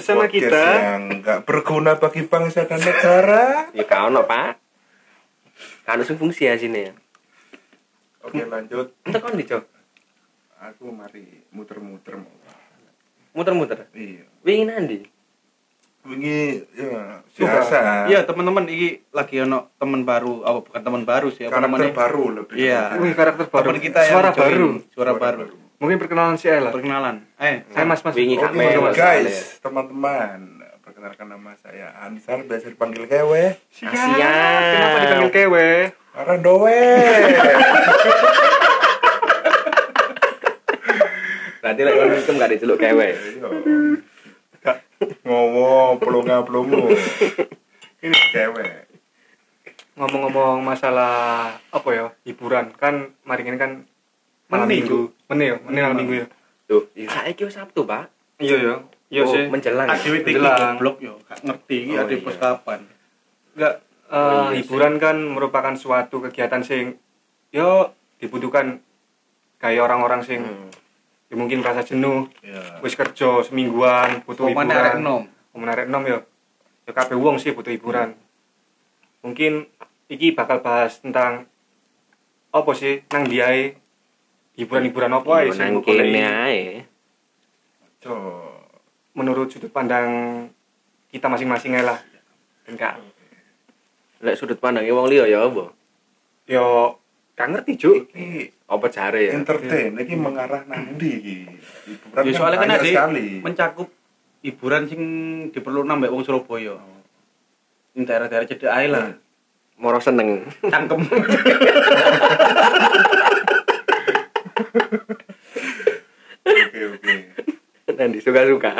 bersama podcast kita yang nggak berguna bagi bangsa dan negara. Ya kau no pak. Kan sing fungsi ya sini ya. Oke lanjut. Entar kon dicok. Aku mari muter-muter mau. Muter-muter. Iya. Wingi nandi. Wingi ya Suka. biasa. Iya teman-teman ini lagi ono teman baru, oh bukan teman baru sih, apa Karakter namanya? baru lebih. Iya. Wih, karakter baru. Teman kita yang suara join. baru. suara baru. Mungkin perkenalan si Ella. Perkenalan. Eh, Saya Mas Mas. Wingi Oke Mas Ale. guys, teman-teman, perkenalkan nama saya Ansar, biasa dipanggil Kewe. Siap. Kenapa dipanggil kewe? Karena dowe. Berarti lek kon minjem gak diceluk kewe. Iya. Ngomong pelunga pelungu. Ini cewek. Ngomong-ngomong masalah apa ya? Hiburan kan mari ini kan Meni, minggu. Meni ya, meni malam minggu ya. Tuh, ya saiki wis Sabtu, Pak. Iya ya. Iya Oh, sih. menjelang. ya? ADW iki Jelang. goblok yo, gak ngerti iki Oh, ade iya. pos kapan. Enggak eh, Oh, iya hiburan kan merupakan suatu kegiatan sing yo dibutuhkan kayak orang-orang sing Hmm. ya mungkin merasa jenuh Ya. wis kerja semingguan butuh arek hiburan enom. Pokoknya arek enom ya ya kabeh wong sih butuh hiburan mungkin iki bakal bahas tentang apa sih nang diae hiburan-hiburan apa Yo, sing kene ae. Menurut sudut pandang kita masing-masing lah enggak Lek sudut pandangnya wong liya ya apa? yo gak ngerti juk Iki Apa jare ya? entertain, iki mengarah nang ndi iki? Hiburan Ya soalnya kan ade sekali. mencakup hiburan sing diperlu nambah wong Surabaya. Ing daerah-daerah cedek ae lah. Moro seneng. Cangkem. Oke, oke. Nanti suka-suka.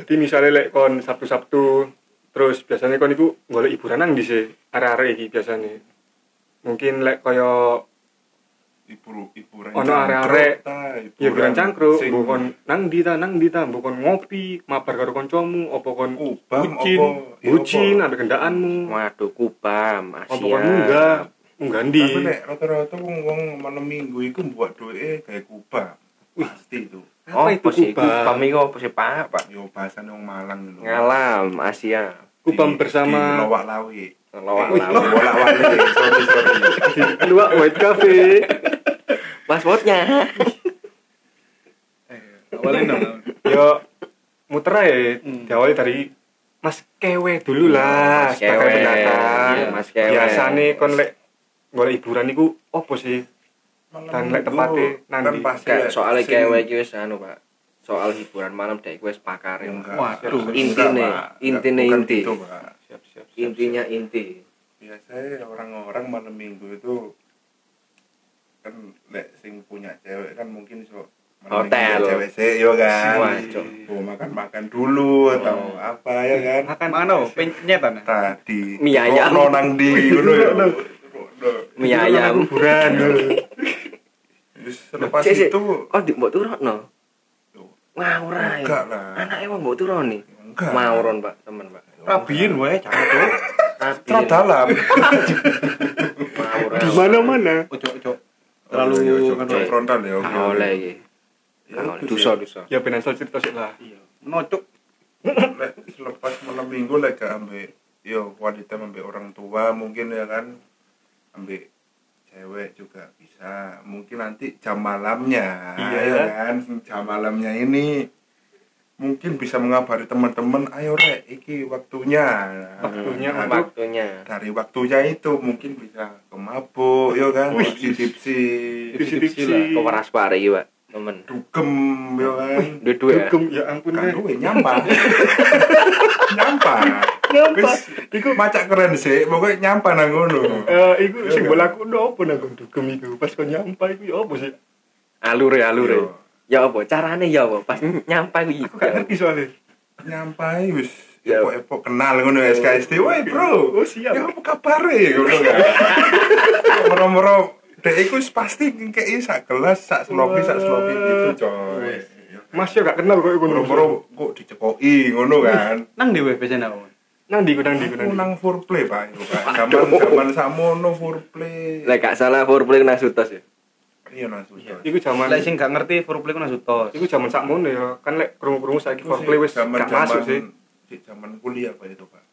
jadi misalnya lek kon Sabtu-Sabtu terus biasanya kon iku golek hiburan nang di sih arek-arek iki biasanya mungkin lek kaya Hiburan hiburan. Ono arek-arek. ya hiburan cangkruk bukan nang di ta nang di ta bukan ngopi mabar karo kancamu apa kon Kubam, bucin apa- iya, bucin apa? ada kendaanmu Waduh, kubam, apa Asia. kon munggah munggah ndi Tapi nek rata-rata wong wong malam minggu iku buat duwe kayak kubam. Pasti itu. Oh, apa itu sih? kubam Kubam iku apa sih, Pak? Pak. Yo bahasan wong Malang lho. Ngalam, Asia. kubam bersama di Lowak Lawi. Lawak Eh, lawak. Lowak Lawi. Sorry, sorry. di white cafe Passwordnya. Awalnya dong. yo muter aja Hmm. diawali dari Mas Kewe dulu lah Mas Kewe. Iya, Mas Kewe. biasane kon lek golek hiburan iku apa sih Dan lek kan nanti. pasti Kayak soalnya kewe iki wis anu, Pak. Soal hiburan malam dek wis pakar ya. Waduh, intine, intine inti. gitu, siap siap, siap Intinya inti. biasanya orang-orang malam minggu itu kan lek sing punya cewek kan mungkin so malam Hotel. minggu cewek sih yo kan Cok. mau makan makan dulu atau apa ya kan makan Mana penyetan? tadi Mie ayam. Rono nang di ngono ya. Mie ayam. selepas Sik, sik. itu Oh, di mbok turokno. Ngawur ae. enggak lah Anake wong mbok turoni. enggak Mauron, Pak, temen, Pak. Rabiin wae cangkem. Terus dalam Mauron. di mana mana Ojo ojo. Terlalu Oh, iya, iya, kan, iya, frontal ya oke, Ah, oleh iki. Ya, Ah, duso. ya soal cerita sih lah Iya. Menocok. Lek selepas malam minggu lek ambek yo wanita ambek orang tua mungkin ya kan ambek cewek juga bisa mungkin nanti jam malamnya Iya. ya kan jam malamnya ini mungkin bisa mengabari teman-teman ayo rek iki waktunya Waktunya Nah, waktunya. dari waktunya itu mungkin bisa ke mabuk yo kan Wih. tipsi-tipsi Tipsi-tipsi. Kok waras pare iki, Pak, temen. dugem yo kan Duit-duit ya. Dugem, ya ampun kan kan duwe nyampah nyampah Nyampah. Wis, iku macak keren sih pokoknya nyampah nang ngono eh iku Iya, sing bolaku nopo nang dugem iku pas kon nyampai iku ya apa sih Alure, alure. Yo. Ya apa? Carane ya apa? Pas nyampai kuwi. aku gak ngerti soalnya nyampai wis Ya. epok-epok kenal ngono SKSD woi bro Oh, siap. ya apa kabar ngono kan moro-moro dek iku wis pasti ngekei sak gelas sak slopi sak slopi gitu coy mas ya gak kenal kok iku moro-moro kok dicekoki ngono kan Nang di web biasanya apa? Nang di nang di nang nang foreplay pak itu pak zaman zaman samono foreplay Lek gak salah foreplay nang sutos ya. iya langsung Iya. Iku zaman Lek sing gak ngerti foreplay ku langsung tos. iku zaman sakmono ya. Kan lek krungu-krungu saiki Itu foreplay sih wis gak masuk sih di zaman kuliah pak itu pak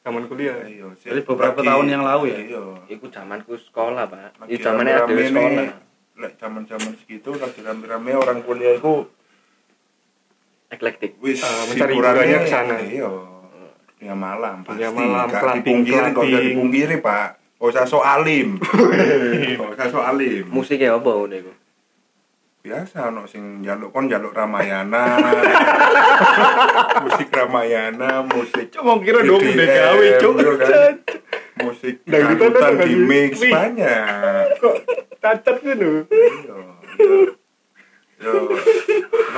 zaman kuliah. iya sih. Jadi beberapa tahun yang lalu ya? iya Iku zamanku sekolah, Pak. Itu zamannya ada sekolah. lek zaman zaman segitu lagi rame-rame orang kuliah itu Eklektik. wis Ah, mencari hiburannya ke sana. iya dunia malam pasti Dunia malam, Gak clubbing, dipungkiri kok gak clubbing. dipungkiri pak gak usah so alim gak usah so alim Musiknya apa iku? biasa ono sing jaluk kon jaluk Ramayana musik Ramayana musik Cuma kira dong EDM, udah gawe, Cuk. kan. musik Dangdutan dangdutan apa di lagi? mix Wih. banyak Kok cacat ngono? Iya, iya. Yo,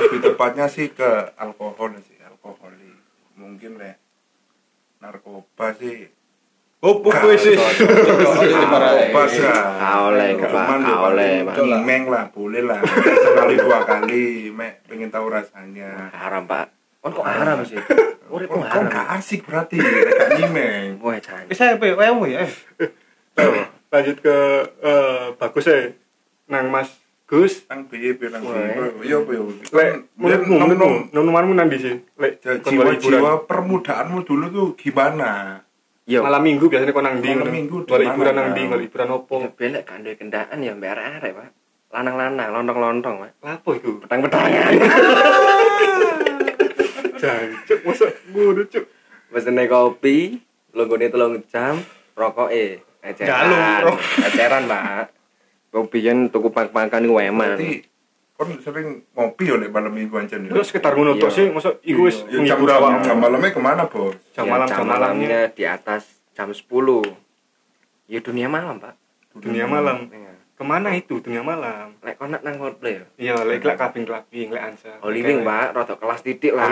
lebih tepatnya sih ke alkohol sih alkohol mungkin le narkoba sih Oh, Gak wis wis. narkoba sih Pak. Cuman ya Pak. ngimeng lah boleh lah sekali dua kali mek pengen tahu rasanya Haram, Pak. Kon kok haram sih? Urip Kon- kon haram. gak asik berarti gak ngimeng Wah, jan. Wis ae wae ya. Lanjut ke eh, bagus ya. Nang Mas Gus. nang BYP nang Wah, BYP yo yo Lek menurutmu nonumanmu nang di sini. Lek hiburan. jiwa-jiwa permudaanmu dulu tuh gimana Yo. Malam minggu biasanya kon nang ndi Malam minggu di hiburan nang golek hiburan opo? Ya belek kan duwe kendaan ya mbak arek, Pak. Lanang-lanang, lontong-lontong, Pak. Lapo iku? Petang-petangan. Jancuk, mosok ngono, Cuk. Pesene kopi, longgone telung jam, rokoke eceran. Eceran, Pak. Kopi kan tuku pak-pakan iku eman. berarti kon sering ngopi yo lek malam minggu ancen yo Terus sekitar ngono tok Iya. sih, mosok iku wis Ya, jam menghibur jam, jam malamnya ke mana bos Jam Ya, malam, jam malamnya. di atas jam 10. Ya dunia malam, Pak. Dunia malam. Iya. Ke mana itu dunia malam? Lek kon nang foreplay ya. Iya, lek lek clubbing-clubbing, lek ansa. Holy Wing, Pak, rada kelas titik lah.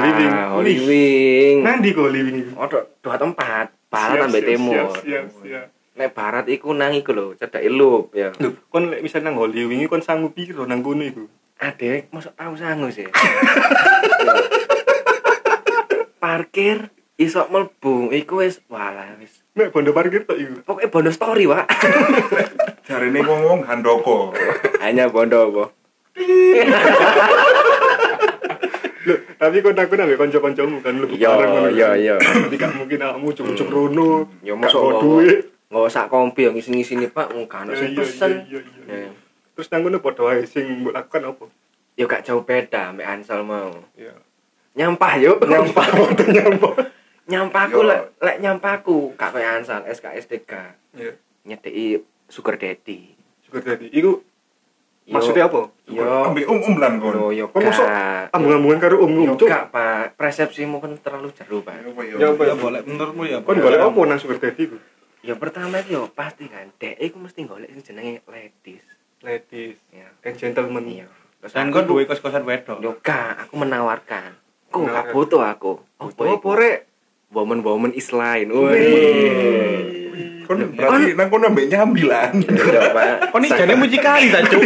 Holy Wih. Wing. Nanti kok Holy Wing iku. Oh, dua tempat. Barat sampai timur. Siap, siap, siap. Nek barat iku nang iku lho, cedak ilup ya. Lho, kon lek misal nang Holy Wing kon sanggup piro nang kono iku? Ade, masuk tahu sangu sih. Parkir iso mlebu iku wis walah wis. Mek bondo parkir tok iku. Pokoknya bondo story, Pak. jarine ngomong handoko Hanya bondo apa? Lho, tapi kon takut ambek kanca-kancamu kan lebih Iya, bareng ngono. iya, kan. iya. Jadi gak mungkin awakmu cuk-cuk rono. Ya nggawa- duit. Nggak usah kompi yang ngisi-ngisi Pak, muka Iya, sing iya, pesen. iya, iya, iya. Ya. Terus nang kono padha wae sing mbok lakukan apa? Ya gak jauh beda mbek Ansel mau. Iya. Nyampah yuk. Nyampah, nyampah. Nyampahku Yo. lek lek nyampahku gak koyo Ansel SKSDK. Iya. Nyedeki sugar daddy. Tadi. Iku Yo- maksudnya apa? Yo. ambil um um lan kon Yo yo Kon masuk gak. ambung-ambungan karo om Yo om cuk. gak, Pak. Persepsimu kan terlalu jeru, Pak. Apa yo? Ya apa Ya ya? boleh menurutmu ya. Kon golek apa nang syukur tadi iku? Ya pertama itu yo pasti kan, dek iku mesti golek sing jenenge ladies. Ladies Ya. and gentlemen. Iya. Dan aku kon duwe kos-kosan wedok. Yo gak, aku menawarkan. Kok gak butuh aku. Apa apa rek? Woman-woman is lain. Wih. Wih. kon berarti nang kono ambek nyambilan Iya, Pak. Kon iki jane mucikari ta, Cuk.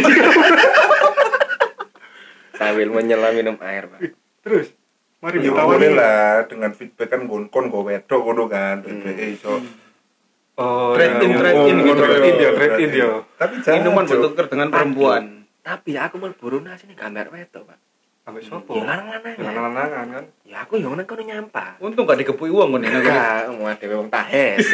sambil menyelam minum air, Pak. Terus mari Ya boleh lah dengan feedback kan kon kon go wedok ngono kan Hmm. feedback iso Oh, Trade ya, in, ya. trade in Oh, gitu. Trade in dia, trade in dia. tapi jangan Minuman tuker dengan perempuan. Tapi aku mau buru nasi nih gambar wedok, Pak. Ambek sopo? Ya lanang-lanang. Lanang-lanangan kan. Ya aku yo nang kono nyampah. Untung gak dikepui uang kon ini. Enggak, mau dhewe wong tahes.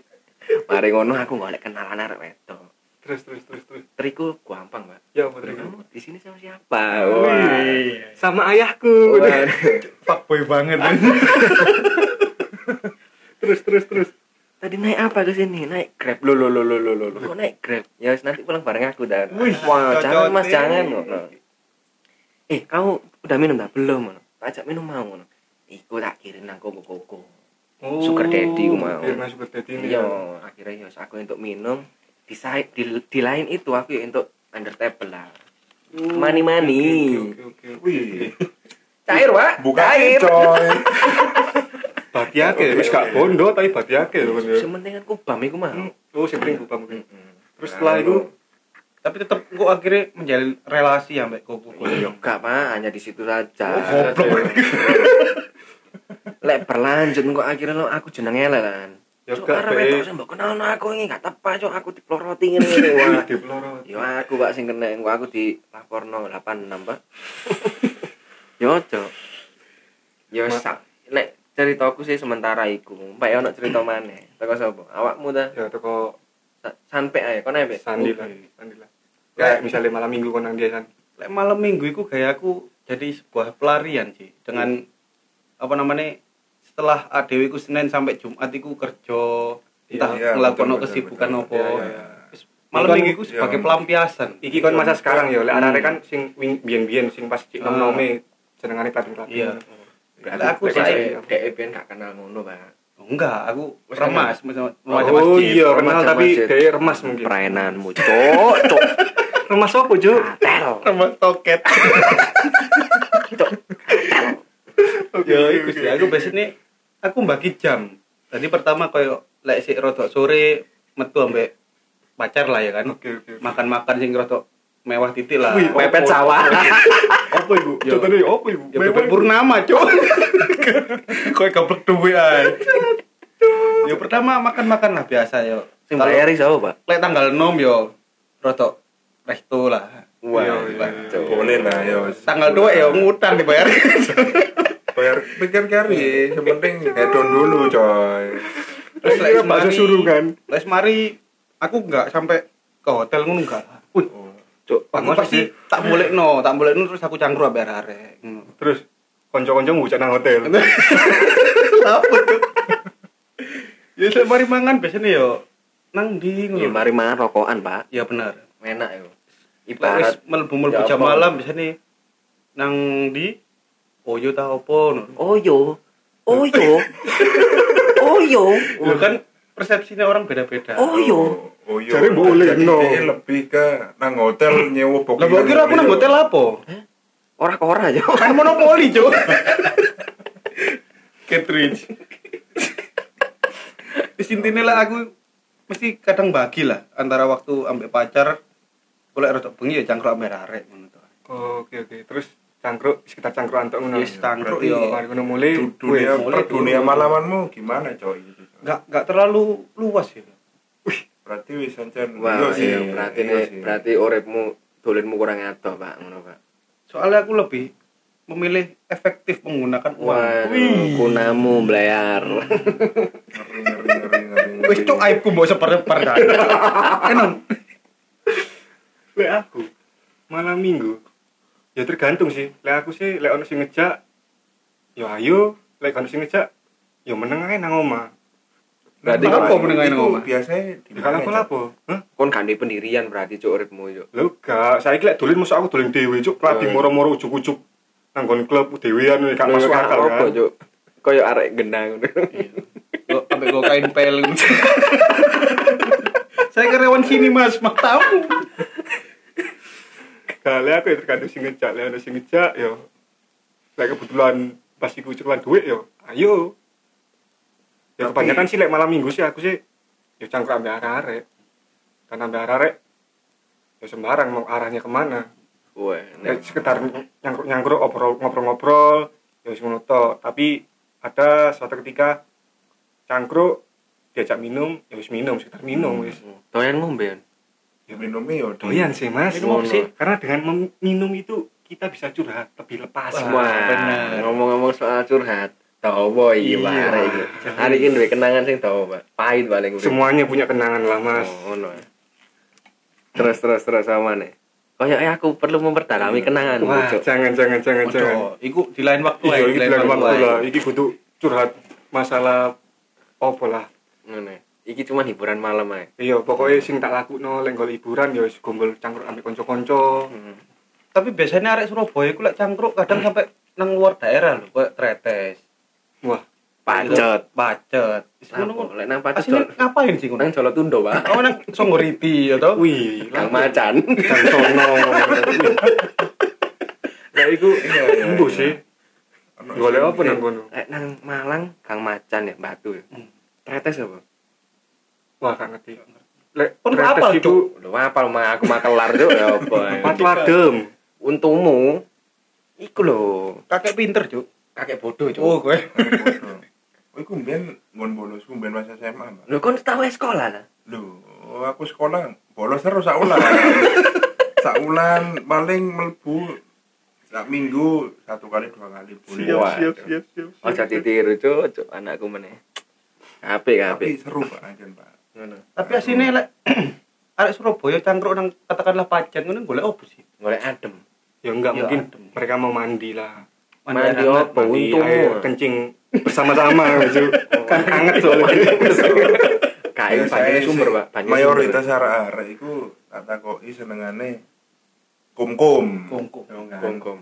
Mari ngono aku golek kenalan arek wedok. Terus terus terus terus. Triku gampang, Pak. Ya tadi? Kamu di sini sama siapa? Wah. Sama ayahku. Wah. Fuckboy banget. terus terus terus. Tadi naik apa ke sini? Naik Grab. Lo lo lo lo lo lo. Kok naik Grab? Ya wis, nanti pulang bareng aku dan. Wih, Wah, jangan Mas, jangan. ngono. Eh, kamu udah minum tak? Belum. ngono. Tak ajak minum mau. ngono. Iku tak kirim nang koko-koko. Oh, Sugar daddy ku mau. Sugar daddy ini. Iya, ya. akhirnya ya aku untuk minum di side di, di lain itu aku ya untuk under table lah. Mani-mani. Oke, oke, oke. wih Cair, Pak. buka Cair. coy Batiake, wis gak bondo tapi batiake lho kan. ya. Sementing kan kubam iku mah. Oh, sing penting buka mungkin. Mm-mm. Terus setelah itu Tapi tetap kok akhirnya menjalin relasi ya mbak koko. Ya enggak, Pak, hanya di situ saja. Oh, goblok. Lek berlanjut kok akhirnya lo aku jenenge lah kan. Ya Cuk, gak arep be. wedok sing mbok kenal aku ini gak tepat cuk aku diploroti ngene ngene wah. Diplorot. Yo aku Pak sing kena engko aku dilaporno 86 Pak. Yo cuk. Yo sak nek ceritaku sih sementara iku. Mbak ono cerita maneh. Teko sapa? Awakmu ta? Ya teko Sa- Sampe ae kon ae. Pak. Sandi lah, Sandi lah. Kayak misalnya malam minggu kon nang dia kan. Lek malam minggu iku gayaku jadi sebuah pelarian sih dengan apa namanya setelah ADW ku Senin sampai Jumat iku kerja entah Iya, ngelakuin betul, kesibukan betul, apa. Iya, iya. Malam minggu iku sebagai iya. pelampiasan. Iki kon masa sekarang ya, lek Hmm. arek kan sing wing biyen-biyen sing pas cik nom-nome jenengane pelatih-pelatih. Iya. Berarti Lah, aku saya- dhek ben gak kenal ngono, Pak. Enggak, aku remas macam Oh iya, kenal tapi dia remas mungkin. Perainanmu, cuk, cuk. Remas apa, Ju? Katel. remas toket. Ya iku sih aku biasanya aku bagi jam. Tadi pertama koyo lek sik rodok sore metu ambek pacar lah ya kan. Oke, oke. Makan-makan sing rodok mewah titik lah. Wih, Pepet sawah. Apa ibu? Yo. Contohnya apa ibu? Ya bebek purnama, Cuk. Kowe goblok duwe ae. Ya pertama makan-makan lah biasa yo. Sing Kalau bayari sapa, Pak? lek tanggal 6 yo rodok resto lah. Wah, Iya, iya, cuk. boleh lah ya Tanggal 2 yo ngutang dibayar. bayar pikir kari yang penting hedon dulu coy Terus lek Iya, bakso semari- suruh kan. Les mari aku enggak sampai ke hotel ngono enggak. Cuk, aku pasti tak boleh no, tak boleh no terus aku cangkruk arek. Ngono. Terus konco-konco ngucap nang hotel. Lapo tuh? Ya lek mari mangan biasanya yo nang di Ya mari mangan rokokan, Pak. Ya benar. Enak yo. Ibarat mlebu-mlebu Ya, jam malam biasanya nang di Oyo ta opo ngono. oyo. Oyo. Oyo. Ya kan persepsinya orang beda-beda. Oyo. oh iya Jadi boleh, jadi no. lebih ke nang hotel nyewa Lah mbok kira aku nang hotel apa? Ora ora aja. Kan monopoli, Cuk. Catridge. Di sini lah aku mesti kadang bagi lah antara waktu ambek pacar boleh rada bengi ya cangkruk ambek arek ngono to. Oke, oke. Terus cangkruk sekitar cangkruk antuk ngono. Yes, cangkruk yo. Mari ngono mulai. Du- dunia dunia malamanmu gimana coy coy. Enggak enggak terlalu luas ya. berarti wis ancen Wah, sih, iya, berarti iya sih. berarti uripmu dolenmu kurang atuh, Pak, ngono, Pak. Soalnya aku lebih memilih efektif menggunakan uang. Waduh, kunamu belayar. ngeri ngeri ngeri ngeri ngeri. Wis cuk aibku mbok seper-seper kan. Lek aku malam minggu. Ya tergantung sih. Lek aku sih lek ono sing ngejak ya ayo, lek ono sing ngejak ya meneng ae nang omah. Berarti Apa Kalau menengahin omah? biasanya di mana, kalau Cok? lapo? Kon gandhe pendirian berarti cuk uripmu yo. Lho gak, saiki lek dolen mosok aku dolen dhewe cuk, kelati Oh, iya. moro-moro ujuk-ujuk nang klub dhewean gak masuk akal apa, kan. Cuk. Kayak arek gendang ngono. Lo ambek gue kain pel. Saya karyawan sini mas, mak tamu. Gak lek aku ya tergantung sing ngejak, lek ono sing ngejak ya lek kebetulan pas iku cukupan duit ya ayo. Ya Tapi- kebanyakan sih lek malam minggu sih aku sih ya cangkruk ambek arek-arek. Kan ambek arek ya sembarang mau arahnya ke mana. Wah, Ya, sekitar nyangkruk-nyangkruk obrol ngobrol-ngobrol ya wis ngono tok. tapi ada suatu ketika cangkruk diajak minum ya wis minum sekitar minum wis doyan ngombe. ya minumnya ya di- doyan sih mas Minum sih? karena dengan minum itu kita bisa curhat lebih lepas Wah, bener. ngomong-ngomong soal curhat. Iki, Iya. Pak. arek iki. Hari ini duwe kenangan sing dawa, Pak. Pahit paling. semuanya punya kenangan lah mas Oh, ngono. ya. Terus terus terus sama nih. Kayaknya aku perlu memperdalam kenangan wah jangan jangan jangan jangan Ojo, iku di lain waktu iya ae, ini bilang waktu lah ini butuh curhat masalah apa lah ya. Iki cuma hiburan malam ae. iya pokoknya sing tak laku no lenggol hiburan ya wis gombol cangkruk ambek konco-konco Hmm. Tapi biasanya arek Surabaya iku lek cangkruk kadang sampai nang luar daerah lho, kayak tretes. Wah Pacet. Pacet. Apa? ngono. Lek nang pacet jol- ngapain sih nang Jolo Tundo, Pak. Oh nang Songgoriti ya toh? wih Kang Macan. Kang Sono. Lah iku embo sih. Ono Golek apa nang kono? Lek nang Malang Kang Macan ya, Batu ya. Hmm. Tretes apa? Wah, gak ngerti. Lek Kon tretes apal, itu Lho apal mah aku makelar Cuk ya apa. ya. Adem. Untumu iku lho, Kakek pinter, Cuk. Kakek bodoh Cuk. Oh, kowe. bodoh. Oh, iku mbiyen nggon bolos ku mbiyen masa SMA, Pak. Lho kon tau sekolah lah. Lho, aku sekolah bolos terus sak ulan. sak ulan paling mlebu sak minggu satu kali dua kali boleh. Siap, Wah. siap, siap, siap. Ojo ditiru, Cuk, Cuk, anakku meneh. Apik, Tapi apik. seru Pak anjen, Pak. Ngono. Tapi asine lek arek Surabaya cangkruk nang katakanlah pacan ngono golek opo sih? Golek adem. Ya enggak Ya, mungkin adem. mereka mau mandi lah. Mandi untungmu. air kencing bersama-sama gitu. Kan hangat soalnya. Kae banyu sumber, Pak. Banyu mayoritas arek-arek iku tak takoki senengane kum-kum. Kum-kum. Ya kan? Kongkong.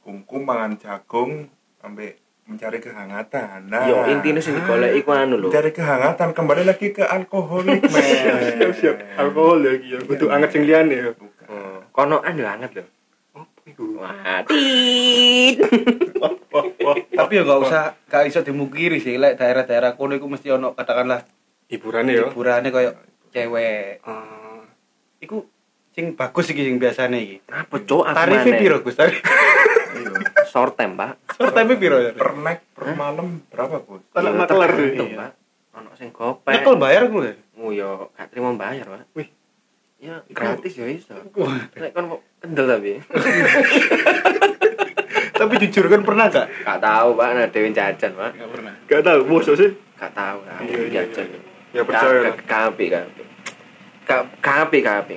Kum-kum mangan jagung sampai mencari kehangatan. Nah, Yo intine sing digoleki ku anu lho. mencari kehangatan kembali lagi ke alkoholik, men. Siap, siap. Alkohol lagi ya. Butuh anget sing liyane ya. Oh, konoan yo anget lho. Tit. Tapi ya gak usah gak iso dimukiri sih lek daerah-daerah kono iku mesti ono katakanlah Hiburannya ya. hiburane koyo cewek. Ah, Iku sing bagus iki sing biasane iki. Apa, Cuk? Aku piro Gus? Tarif Iya. Short time, Pak. tarifnya piro? Per night per malam berapa, Bos? Kalau makelar iya. Pak. Ono sing gopek. Nyekel bayar ku. Oh yo gak terima bayar, Pak. Wih. Ya gratis ya iso. Nek kon kok kendel tapi. Tapi jujur kan pernah gak? Gak tahu, Pak, nah dewe jajan, Pak. Gak pernah. Gak tahu, bos sih. Gak tahu, aku Iya, iya, jajan. Ya percaya lah. Kapi, kapi. Kapi, kapi.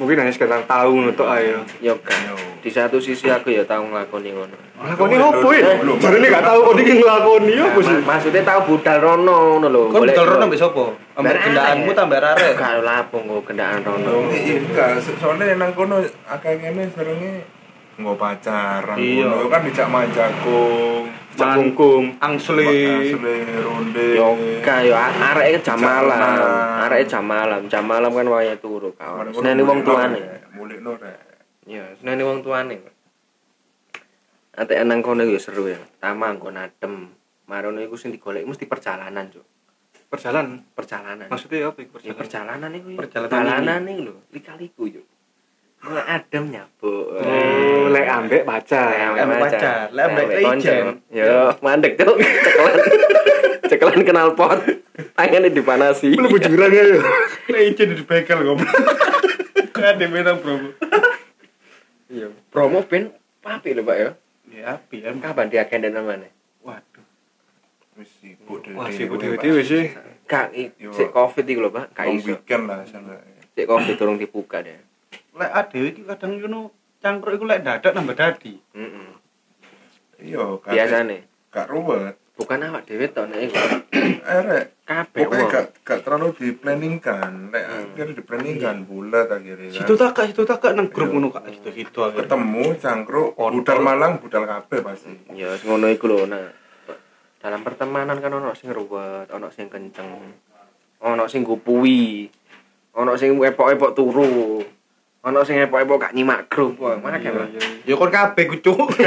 Mungkin hanya sekedar tahu nutuk ayo. Yo gak. Yo. Di satu sisi aku ya tahu nglakoni ngono. Lakoni apa ya? Ini gak tahu kok ini ngelakoni apa sih? Ma- Maksudnya tahu budal rono ngono lho. Golek- betul rono mbek sapa? Ambek Barek. kendaraanmu tambah arek. Gak lapo nggo kendaan rono. Iya, Soalnya nang kono akeh ngene nggak pacaran. Iya. Kono kan dijak kungkum. Angsli. asli ronde. Yo gak yo a- areke jam malam. Areke jam malam. Jam malam kan waya turu kawan. Kono Seneni wong tuane. Rek. Mulekno rek. Iya, seneni wong tuane. Ate nang kono yo seru ya. Tamang kon adem. Marono iku sing digolek mesti perjalanan, Cuk. Perjalanan. Perjalanan. Maksudnya apa iku Ya perjalanan? perjalanan iku. ya. Perjalanan perjalanan iku lho, lika-liku yo. Mulai adem nyabuk. Oh, lek ambek pacar. Lek ambek pacar, lek ambek ijen. Yo, mandek tuh. Cekelan. Cekelan kenal pot. Tangannya dipanasi. Belum jurang ya. Lek izin di bekel goblok. Kan ada menang bro. Iya. Promo ben papi lho, Pak ya. Ya api kan. Kapan dia agenda namanya? Waduh. Wis sibuk dhewe. Wah, sibuk dewe-dewe sih. Kak, sik Covid iki lho, Pak. Kak iso. weekend lah sana. Sik Covid durung dibuka deh. Lek adewe iki kadang ngono cangkruk iku lek dadak nambah dadi. Heeh. Iya, kabeh Biasane. gak ruwet. Bukan awak dhewe to nek iku. Erek. Kabeh Pokoknya wong. gak, gak terlalu diplanningkan. Nek akhirnya diplanningkan bulat akhirnya. kan. Situ tak kak, situ tak kak nang grup Iya. ngono kak. Situ situ akhirnya. ketemu cangkruk budal Malang budal kabeh pasti. Ya, wis ngono iku lho. Nah, dalam pertemanan kan ono sing ruwet, ono sing kenceng, ono sing gupuwi, ono sing epok-epok turu, ono sing epok-epok gak nyimak grup. Wah, mana kan. Ya kon kabeh ku cuk.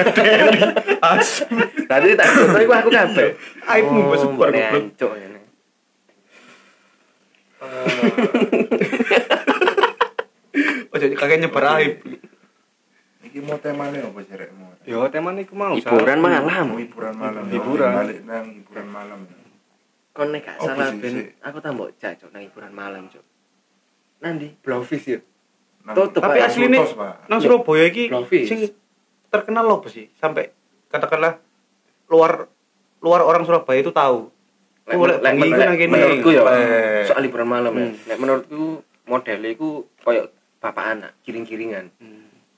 Tadi tak iku aku kabeh. Aibmu mbok sebar mbok goblok. ngene. Ojo kakek nyebar aib. Iki mau temanya apa sih rek mau? Yo, teman iku mau. Hiburan Mau malam. hiburan malam. Hiburan. Balik nang hiburan malam. Kon nek gak salah ben aku tambah jak cuk nang hiburan malam cuk. Nanti Blowfish ya. Tutup, Tapi Pak. asli nih Tutus, Pak. nang Surabaya iki sing terkenal apa sih? Sampai katakanlah luar luar orang Surabaya itu tahu. Lek lek menurutku ya soal liburan malam ya. Hmm. Lek menurutku modelnya iku koyo bapak anak, kiring-kiringan.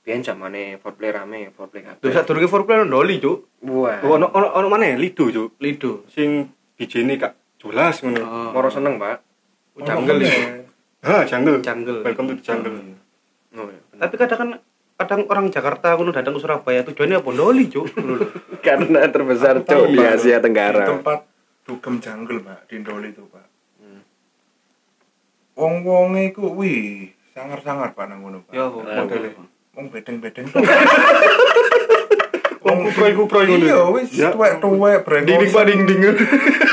Biyen zamane foreplay rame, foreplay kabeh. Terus sak durunge foreplay nang Doli, Cuk. Wah. Oh, ono ono ono mana? Lido, Cuk. Lido. Sing bijine kak jelas ngono. Oh. Moro seneng, Pak. Jungle ya. Ha, jungle. Jungle. Welcome to the jungle. Oh, iya. Tapi kadang kan kadang orang Jakarta kuno datang ke Surabaya tujuannya apa? Doli, Cuk. Karena terbesar cuk di. Asia Di Tenggara. tempat dugem jungle, Pak, di Ndoli itu, Pak. Hmm. Wong-wonge iku wih, sangar-sangar Pak nang ngono, Pak. Ya, modele. Wong bedeng-bedeng. Wong kuproy-kuproy ngono. Iya, wis Ya. tuwek-tuwek brengosen. Dinding pak dinding.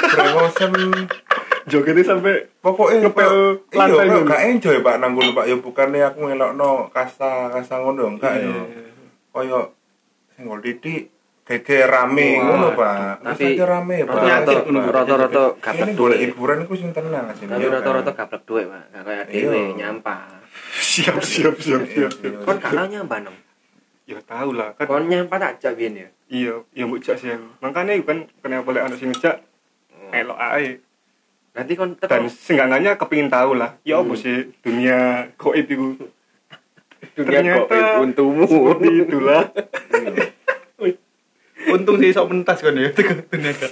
Brengosen. Jogetnya sampai Pokoknya Ngepel. iya, lantai kok ngono. gak enjoy Pak nang ngono, Pak. Ya bukannya aku ngelokno kasta kasta ngono enggak Iya. ya. Kaya sing ngol titik kayak rame ngono pak. tapi rame pak? rata-rata boleh duit. hiburan ku sing tenang sih tapi rata-rata gablek duit pak. Gak kayak dhewe Iya. nyampah. Siap siap siap siap, kon gak nyampah nom? Ya tahu lah kan. Kon nyampah tak jak ya? Iya ya mbok jak sih. Makanya kan kenapa boleh anak sing ngejak elok ae nanti kon dan seenggaknya kepingin tahu lah. Ya apa sih dunia goib itu? Dunia kok ternyata untumu. seperti itulah. Untung sih sok mentas kan ya dunia kan.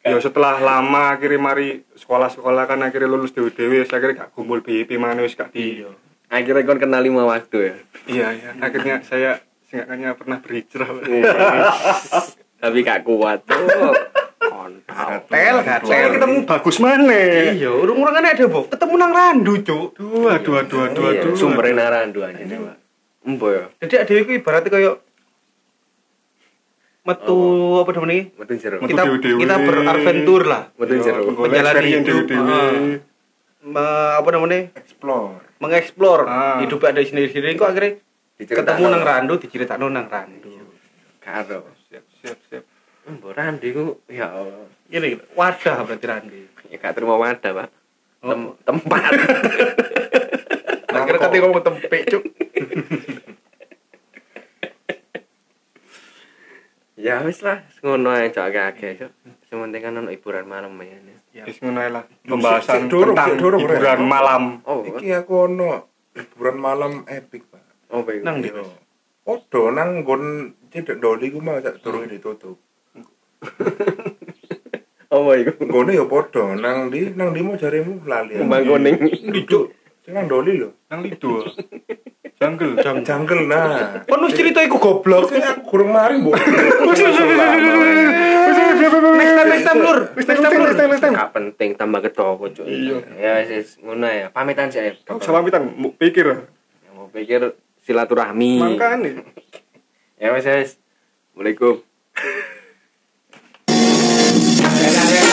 ya setelah lama akhirnya mari sekolah-sekolah kan akhirnya lulus dewe dewe akhirnya gak kumpul BIP mana wis gak di akhirnya kon kenal lima waktu ya? Iya iya. Akhirnya saya seenggaknya pernah berhijrah. Pak. tapi gak kuat tuh kontol Tel saya gatel ketemu bagus mana? Iya, urung-urung kan ada, Bok. Ketemu nang randu, Cuk. dua dua dua dua Iya, dua. sumbernya narandu aja nih pak embo ya? Jadi adewe ku ibaratnya kayak metu apa? namanya? metu jero Metu Kita kita berarventur lah. metu jero Menjalani hidup, dewe ah. Me- apa namanya? explore. Mengeksplor Ah. hidup ada sendiri-sendiri. Kok akhirnya ketemu nang randu diceritakno nang randu. karo siap siap siap embo randi ku ya Allah. Ini wadah berarti randu. ya gak terima wadah pak. Oh. Tem- tempat. Akhirnya ketika ngomong tempe, Cuk. ya wis lah. Ngono ae cok akeh cok. Sementing kan ono hiburan malam ya Wis ngono ae lah. Pembahasan tentang hiburan Ren. malam. oh iki aku ono hiburan malam epic pak. Oh baik Nang ndi? Odo nang nggon cedek doli ku mah sak durung ditutup. oh baik Nggone ya padha. Nang di nang di mau jarimu? Lali. kembang kuning Cuk, sing nang doli lho. nang lido jungle Jam jangkel nah. Kon wis cerita iku goblok. Sing aku kurang mari, Mbok. Next time, next time, Lur. Next time, Lur. gak penting tambah ketopo cok Iya. ya wis ngono ya. Pamitan sih Kau salah pamitan. Mau pikir. Ya, mau pikir silaturahmi. Makanya ya wis wis. Assalamualaikum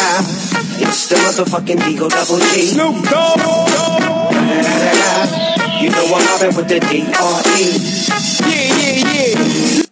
It's the motherfucking Digo Double G. Snoop Dogg. You know I'm mobbing with the D.R.E. Yeah, yeah, yeah.